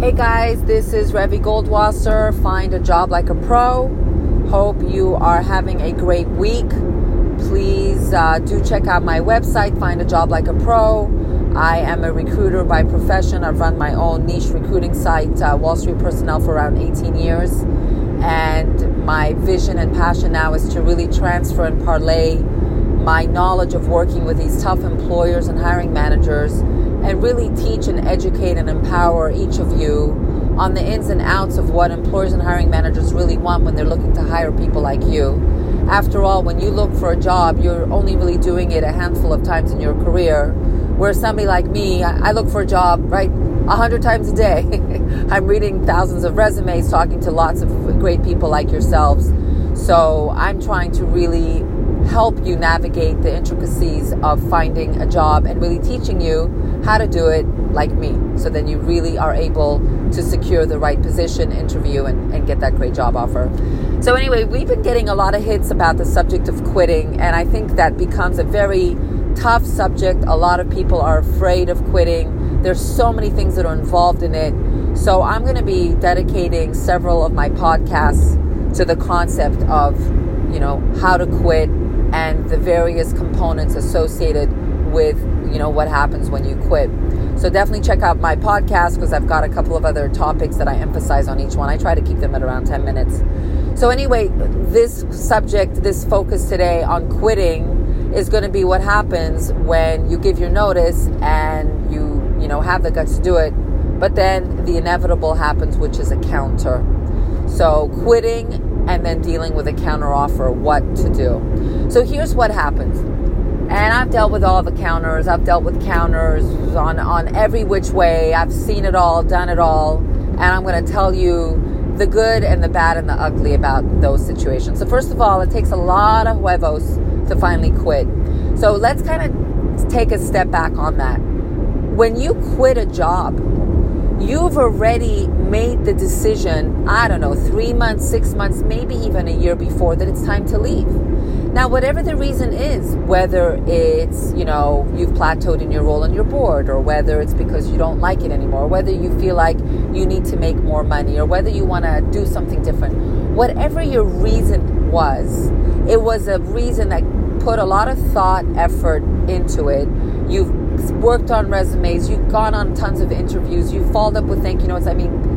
Hey guys, this is Revi Goldwasser. Find a job like a pro. Hope you are having a great week. Please uh, do check out my website, Find a Job Like a Pro. I am a recruiter by profession. I've run my own niche recruiting site, uh, Wall Street Personnel, for around 18 years. And my vision and passion now is to really transfer and parlay my knowledge of working with these tough employers and hiring managers and really teach and educate and empower each of you on the ins and outs of what employers and hiring managers really want when they're looking to hire people like you. After all, when you look for a job, you're only really doing it a handful of times in your career. Where somebody like me, I look for a job, right, a hundred times a day. I'm reading thousands of resumes, talking to lots of great people like yourselves. So I'm trying to really help you navigate the intricacies of finding a job and really teaching you how to do it like me. So then you really are able to secure the right position, interview, and, and get that great job offer. So, anyway, we've been getting a lot of hits about the subject of quitting, and I think that becomes a very tough subject. A lot of people are afraid of quitting. There's so many things that are involved in it. So, I'm going to be dedicating several of my podcasts to the concept of, you know, how to quit and the various components associated with you know what happens when you quit. So definitely check out my podcast because i've got a couple of other topics that i emphasize on each one. I try to keep them at around 10 minutes. So anyway this subject this focus today on quitting is going to be what happens when you give your notice and you you know have the guts to do it but then the inevitable happens which is a counter. So quitting and then dealing with a counter offer what to do so here's what happens and I've dealt with all the counters. I've dealt with counters on, on every which way. I've seen it all, done it all. And I'm going to tell you the good and the bad and the ugly about those situations. So, first of all, it takes a lot of huevos to finally quit. So, let's kind of take a step back on that. When you quit a job, you've already made the decision, I don't know, three months, six months, maybe even a year before that it's time to leave. Now, whatever the reason is, whether it's, you know, you've plateaued in your role on your board, or whether it's because you don't like it anymore, whether you feel like you need to make more money, or whether you want to do something different, whatever your reason was, it was a reason that put a lot of thought, effort into it. You've worked on resumes, you've gone on tons of interviews, you've followed up with thank you notes. I mean,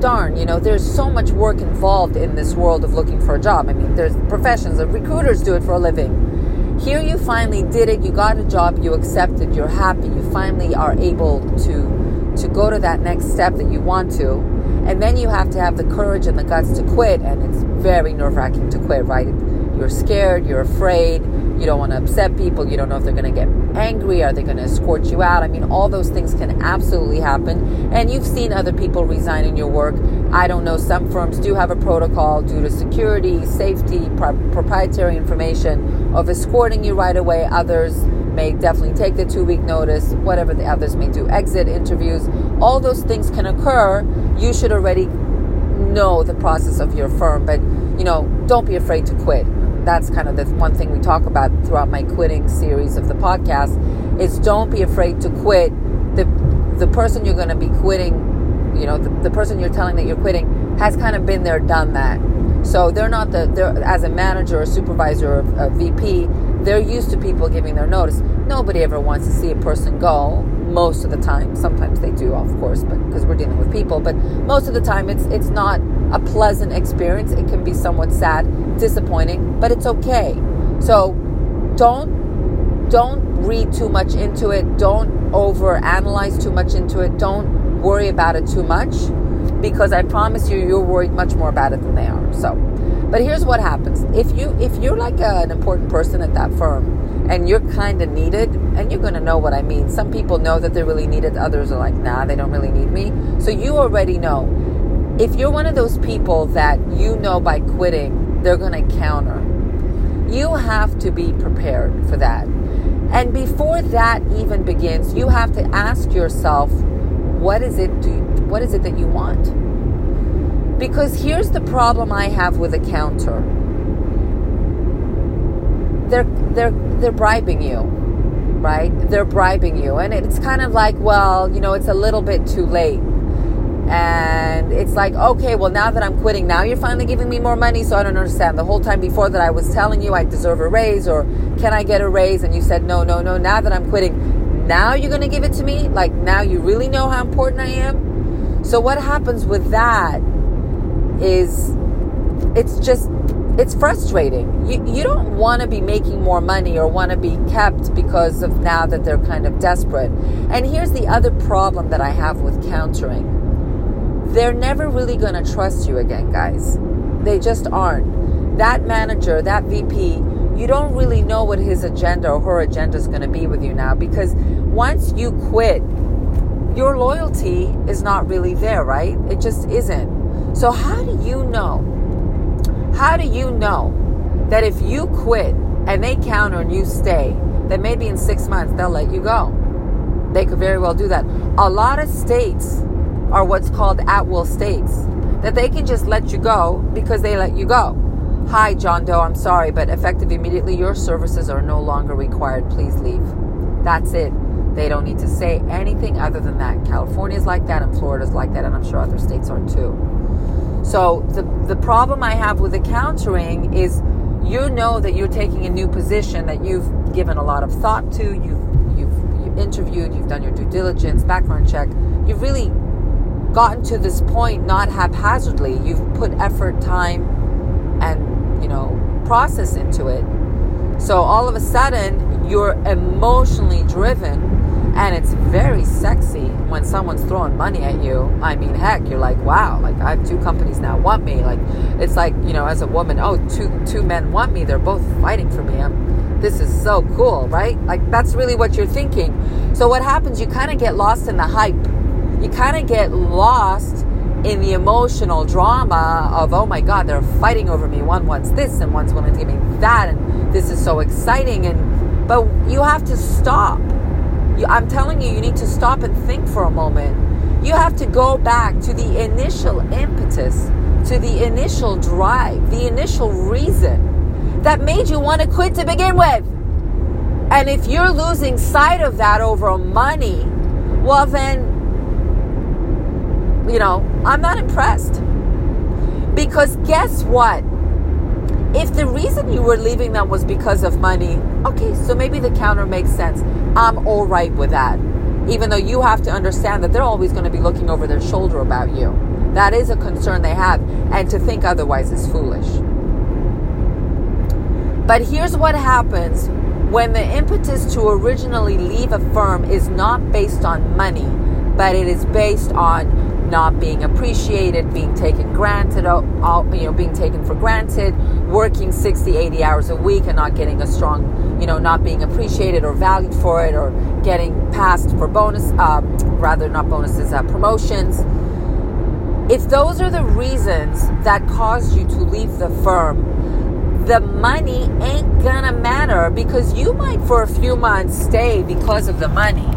darn, you know, there's so much work involved in this world of looking for a job. I mean, there's professions, of recruiters do it for a living. Here you finally did it, you got a job, you accepted, you're happy, you finally are able to to go to that next step that you want to. And then you have to have the courage and the guts to quit, and it's very nerve-wracking to quit, right? You're scared, you're afraid, you don't want to upset people. You don't know if they're going to get angry. Are they going to escort you out? I mean, all those things can absolutely happen. And you've seen other people resign in your work. I don't know. Some firms do have a protocol due to security, safety, pro- proprietary information of escorting you right away. Others may definitely take the two week notice, whatever the others may do, exit interviews. All those things can occur. You should already know the process of your firm, but you know, don't be afraid to quit that's kind of the one thing we talk about throughout my quitting series of the podcast is don't be afraid to quit. The the person you're going to be quitting you know the, the person you're telling that you're quitting has kind of been there done that. So they're not the they're as a manager or supervisor or a vp they're used to people giving their notice. Nobody ever wants to see a person go. Most of the time sometimes they do of course but because we're dealing with people but most of the time it's it's not a pleasant experience it can be somewhat sad disappointing, but it's okay. So don't don't read too much into it. Don't over analyze too much into it. Don't worry about it too much because I promise you you're worried much more about it than they are. So, but here's what happens. If you if you're like a, an important person at that firm and you're kind of needed and you're going to know what I mean. Some people know that they're really needed, others are like, "Nah, they don't really need me." So you already know. If you're one of those people that you know by quitting they're going to counter. You have to be prepared for that. And before that even begins, you have to ask yourself, what is it do, what is it that you want? Because here's the problem I have with a counter. They're they're they're bribing you, right? They're bribing you. And it's kind of like, well, you know, it's a little bit too late. And it's like, okay, well, now that I'm quitting, now you're finally giving me more money. So I don't understand. The whole time before that, I was telling you I deserve a raise or can I get a raise? And you said, no, no, no. Now that I'm quitting, now you're going to give it to me? Like, now you really know how important I am? So what happens with that is it's just it's frustrating. You, you don't want to be making more money or want to be kept because of now that they're kind of desperate. And here's the other problem that I have with countering they're never really going to trust you again, guys. They just aren't. That manager, that VP, you don't really know what his agenda or her agenda is going to be with you now because once you quit, your loyalty is not really there, right? It just isn't. So, how do you know? How do you know that if you quit and they counter and you stay, that maybe in six months they'll let you go? They could very well do that. A lot of states are what's called at will states, that they can just let you go because they let you go. Hi, John Doe, I'm sorry, but effective immediately, your services are no longer required. Please leave. That's it. They don't need to say anything other than that. California is like that, and Florida is like that, and I'm sure other states are too. So the the problem I have with the countering is you know that you're taking a new position that you've given a lot of thought to, you've you've, you've interviewed, you've done your due diligence, background check. You've really gotten to this point not haphazardly. You've put effort, time, and you know process into it. So all of a sudden you're emotionally driven and it's very sexy when someone's throwing money at you. I mean, heck, you're like, wow, like I have two companies now want me. Like it's like, you know, as a woman, oh, two two men want me. They're both fighting for me. I'm, this is so cool, right? Like that's really what you're thinking. So what happens? You kind of get lost in the hype. You kind of get lost in the emotional drama of, oh my God, they're fighting over me. One wants this and one's willing to give me that, and this is so exciting. And but you have to stop you, I'm telling you, you need to stop and think for a moment. You have to go back to the initial impetus, to the initial drive, the initial reason that made you want to quit to begin with. And if you're losing sight of that over money, well, then, you know, I'm not impressed. Because guess what? If the reason you were leaving them was because of money, okay, so maybe the counter makes sense. I'm all right with that. Even though you have to understand that they're always going to be looking over their shoulder about you. That is a concern they have, and to think otherwise is foolish. But here's what happens when the impetus to originally leave a firm is not based on money, but it is based on not being appreciated, being taken granted, you know, being taken for granted, working 60, 80 hours a week and not getting a strong, you know, not being appreciated or valued for it or getting passed for bonus, uh, rather not bonuses, uh, promotions. If those are the reasons that caused you to leave the firm, the money ain't gonna matter because you might for a few months stay because of the money.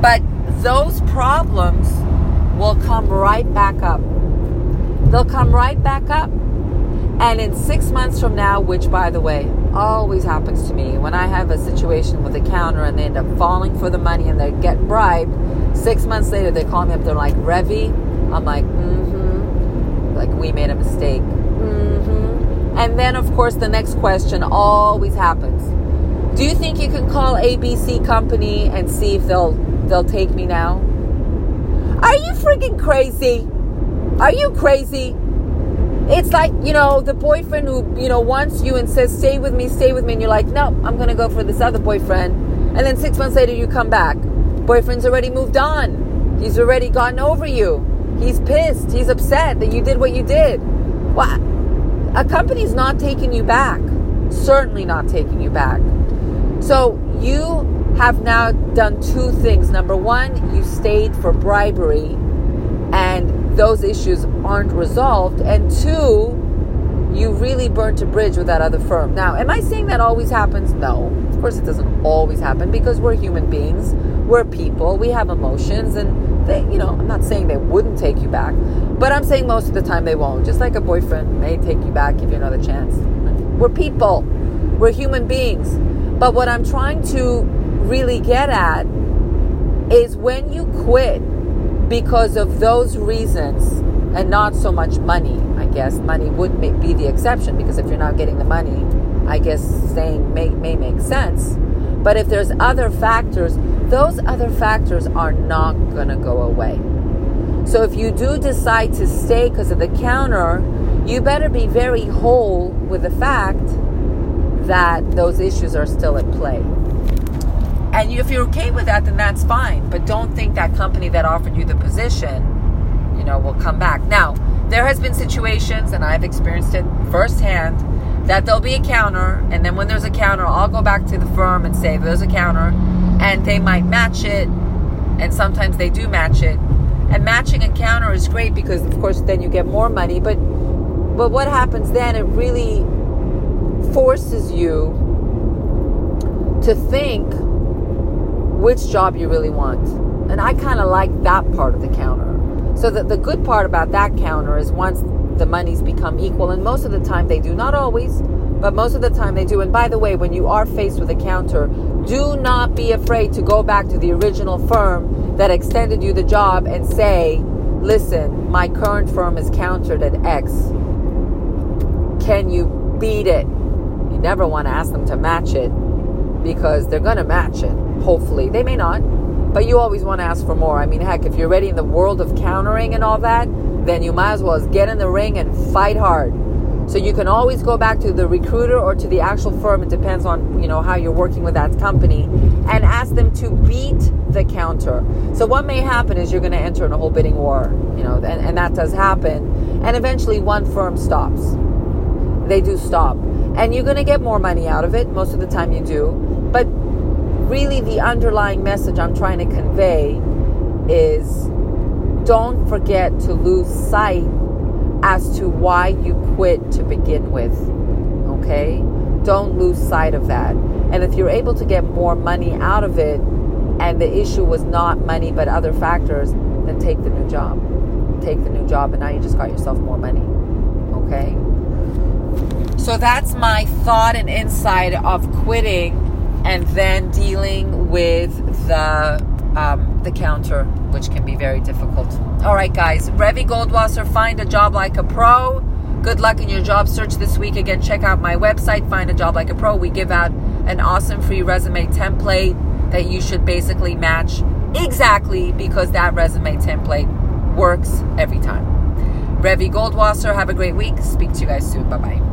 But those problems will come right back up. They'll come right back up. And in six months from now, which by the way, always happens to me, when I have a situation with a counter and they end up falling for the money and they get bribed, six months later they call me up, they're like, Revi, I'm like, mm-hmm. Like we made a mistake. Mm-hmm. And then of course the next question always happens. Do you think you can call ABC company and see if they'll they'll take me now? Are you freaking crazy? Are you crazy? It's like, you know, the boyfriend who, you know, wants you and says, stay with me, stay with me. And you're like, no, I'm going to go for this other boyfriend. And then six months later, you come back. Boyfriend's already moved on. He's already gotten over you. He's pissed. He's upset that you did what you did. What? A company's not taking you back. Certainly not taking you back. So you have now done two things. Number one, you stayed for bribery and those issues aren't resolved. And two, you really burnt a bridge with that other firm. Now, am I saying that always happens? No. Of course, it doesn't always happen because we're human beings, we're people, we have emotions, and they, you know, I'm not saying they wouldn't take you back, but I'm saying most of the time they won't. Just like a boyfriend may take you back, give you another chance. We're people, we're human beings. But what I'm trying to really get at is when you quit, because of those reasons and not so much money. I guess money would be the exception because if you're not getting the money, I guess staying may, may make sense. But if there's other factors, those other factors are not going to go away. So if you do decide to stay because of the counter, you better be very whole with the fact that those issues are still at play. And if you're okay with that, then that's fine. But don't think that company that offered you the position, you know, will come back. Now, there has been situations, and I've experienced it firsthand, that there'll be a counter, and then when there's a counter, I'll go back to the firm and say there's a counter, and they might match it, and sometimes they do match it. And matching a counter is great because, of course, then you get more money. But but what happens then? It really forces you to think which job you really want. And I kind of like that part of the counter. So that the good part about that counter is once the monies become equal, and most of the time they do, not always, but most of the time they do. And by the way, when you are faced with a counter, do not be afraid to go back to the original firm that extended you the job and say, listen, my current firm is countered at X. Can you beat it? You never want to ask them to match it because they're going to match it hopefully. They may not, but you always want to ask for more. I mean, heck, if you're ready in the world of countering and all that, then you might as well get in the ring and fight hard. So you can always go back to the recruiter or to the actual firm. It depends on you know how you're working with that company, and ask them to beat the counter. So what may happen is you're going to enter in a whole bidding war, you know, and, and that does happen. And eventually, one firm stops. They do stop, and you're going to get more money out of it. Most of the time, you do. But really the underlying message I'm trying to convey is don't forget to lose sight as to why you quit to begin with. Okay? Don't lose sight of that. And if you're able to get more money out of it and the issue was not money but other factors, then take the new job. Take the new job and now you just got yourself more money. Okay? So that's my thought and insight of quitting and then dealing with the um, the counter, which can be very difficult. All right, guys, Revi Goldwasser, find a job like a pro. Good luck in your job search this week. Again, check out my website, Find a Job Like a Pro. We give out an awesome free resume template that you should basically match exactly because that resume template works every time. Revi Goldwasser, have a great week. Speak to you guys soon. Bye bye.